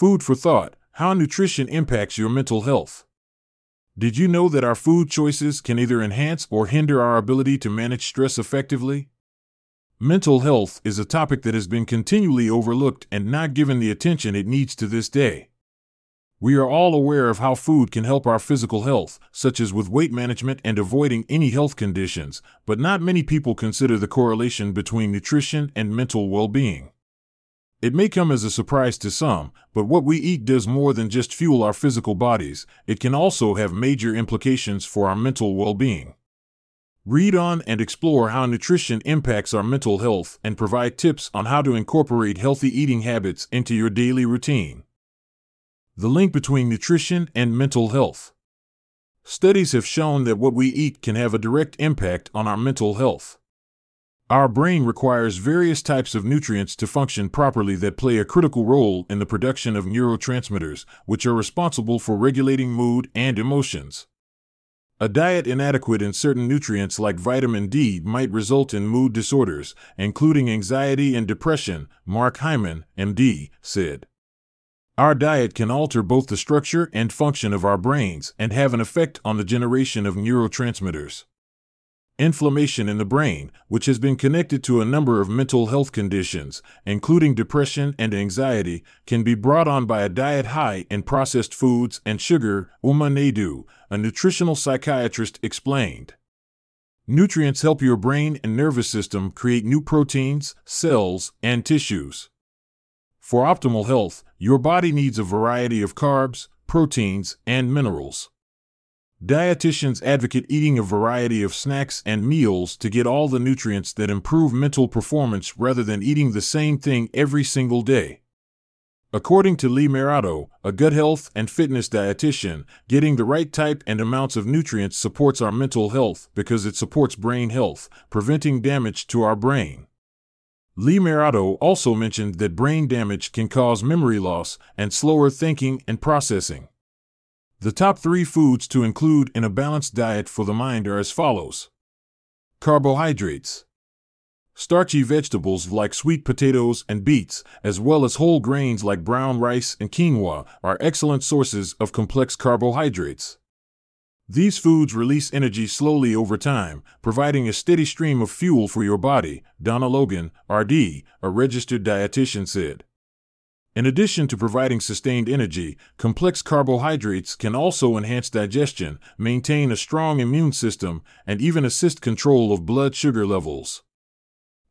Food for thought How nutrition impacts your mental health. Did you know that our food choices can either enhance or hinder our ability to manage stress effectively? Mental health is a topic that has been continually overlooked and not given the attention it needs to this day. We are all aware of how food can help our physical health, such as with weight management and avoiding any health conditions, but not many people consider the correlation between nutrition and mental well being. It may come as a surprise to some, but what we eat does more than just fuel our physical bodies, it can also have major implications for our mental well being. Read on and explore how nutrition impacts our mental health and provide tips on how to incorporate healthy eating habits into your daily routine. The link between nutrition and mental health. Studies have shown that what we eat can have a direct impact on our mental health. Our brain requires various types of nutrients to function properly that play a critical role in the production of neurotransmitters, which are responsible for regulating mood and emotions. A diet inadequate in certain nutrients like vitamin D might result in mood disorders, including anxiety and depression, Mark Hyman, MD, said. Our diet can alter both the structure and function of our brains and have an effect on the generation of neurotransmitters. Inflammation in the brain, which has been connected to a number of mental health conditions, including depression and anxiety, can be brought on by a diet high in processed foods and sugar, Uma Naidoo, a nutritional psychiatrist, explained. Nutrients help your brain and nervous system create new proteins, cells, and tissues. For optimal health, your body needs a variety of carbs, proteins, and minerals. Dietitians advocate eating a variety of snacks and meals to get all the nutrients that improve mental performance rather than eating the same thing every single day. According to Lee Merato, a gut health and fitness dietitian, getting the right type and amounts of nutrients supports our mental health because it supports brain health, preventing damage to our brain. Lee Merato also mentioned that brain damage can cause memory loss and slower thinking and processing. The top three foods to include in a balanced diet for the mind are as follows Carbohydrates. Starchy vegetables like sweet potatoes and beets, as well as whole grains like brown rice and quinoa, are excellent sources of complex carbohydrates. These foods release energy slowly over time, providing a steady stream of fuel for your body, Donna Logan, RD, a registered dietitian said. In addition to providing sustained energy, complex carbohydrates can also enhance digestion, maintain a strong immune system, and even assist control of blood sugar levels.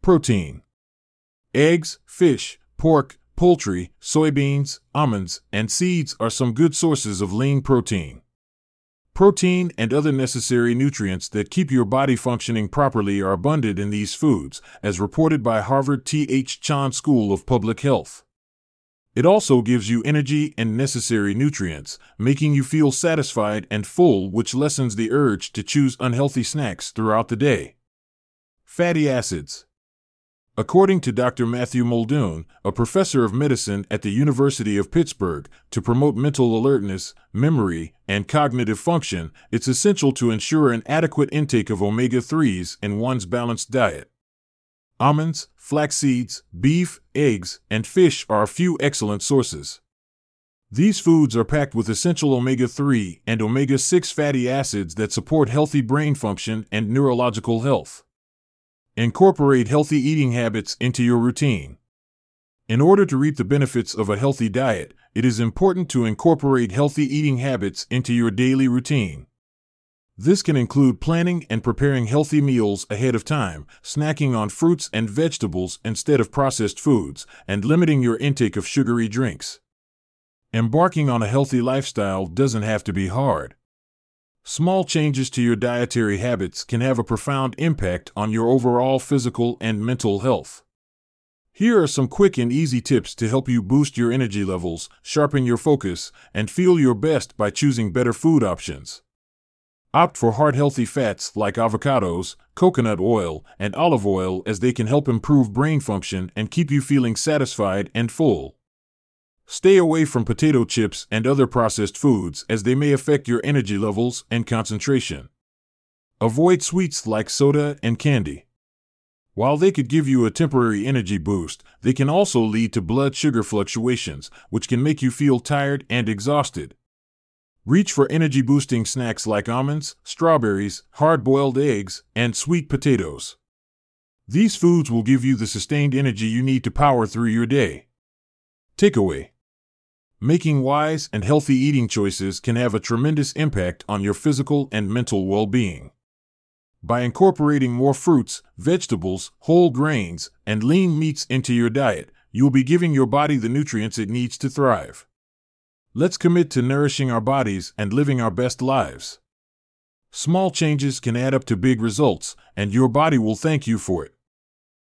Protein Eggs, fish, pork, poultry, soybeans, almonds, and seeds are some good sources of lean protein. Protein and other necessary nutrients that keep your body functioning properly are abundant in these foods, as reported by Harvard T. H. Chan School of Public Health. It also gives you energy and necessary nutrients, making you feel satisfied and full, which lessens the urge to choose unhealthy snacks throughout the day. Fatty acids. According to Dr. Matthew Muldoon, a professor of medicine at the University of Pittsburgh, to promote mental alertness, memory, and cognitive function, it's essential to ensure an adequate intake of omega 3s in one's balanced diet. Almonds, flax seeds, beef, eggs, and fish are a few excellent sources. These foods are packed with essential omega 3 and omega 6 fatty acids that support healthy brain function and neurological health. Incorporate healthy eating habits into your routine. In order to reap the benefits of a healthy diet, it is important to incorporate healthy eating habits into your daily routine. This can include planning and preparing healthy meals ahead of time, snacking on fruits and vegetables instead of processed foods, and limiting your intake of sugary drinks. Embarking on a healthy lifestyle doesn't have to be hard. Small changes to your dietary habits can have a profound impact on your overall physical and mental health. Here are some quick and easy tips to help you boost your energy levels, sharpen your focus, and feel your best by choosing better food options. Opt for heart healthy fats like avocados, coconut oil, and olive oil as they can help improve brain function and keep you feeling satisfied and full. Stay away from potato chips and other processed foods as they may affect your energy levels and concentration. Avoid sweets like soda and candy. While they could give you a temporary energy boost, they can also lead to blood sugar fluctuations, which can make you feel tired and exhausted. Reach for energy boosting snacks like almonds, strawberries, hard boiled eggs, and sweet potatoes. These foods will give you the sustained energy you need to power through your day. Takeaway Making wise and healthy eating choices can have a tremendous impact on your physical and mental well being. By incorporating more fruits, vegetables, whole grains, and lean meats into your diet, you'll be giving your body the nutrients it needs to thrive. Let's commit to nourishing our bodies and living our best lives. Small changes can add up to big results, and your body will thank you for it.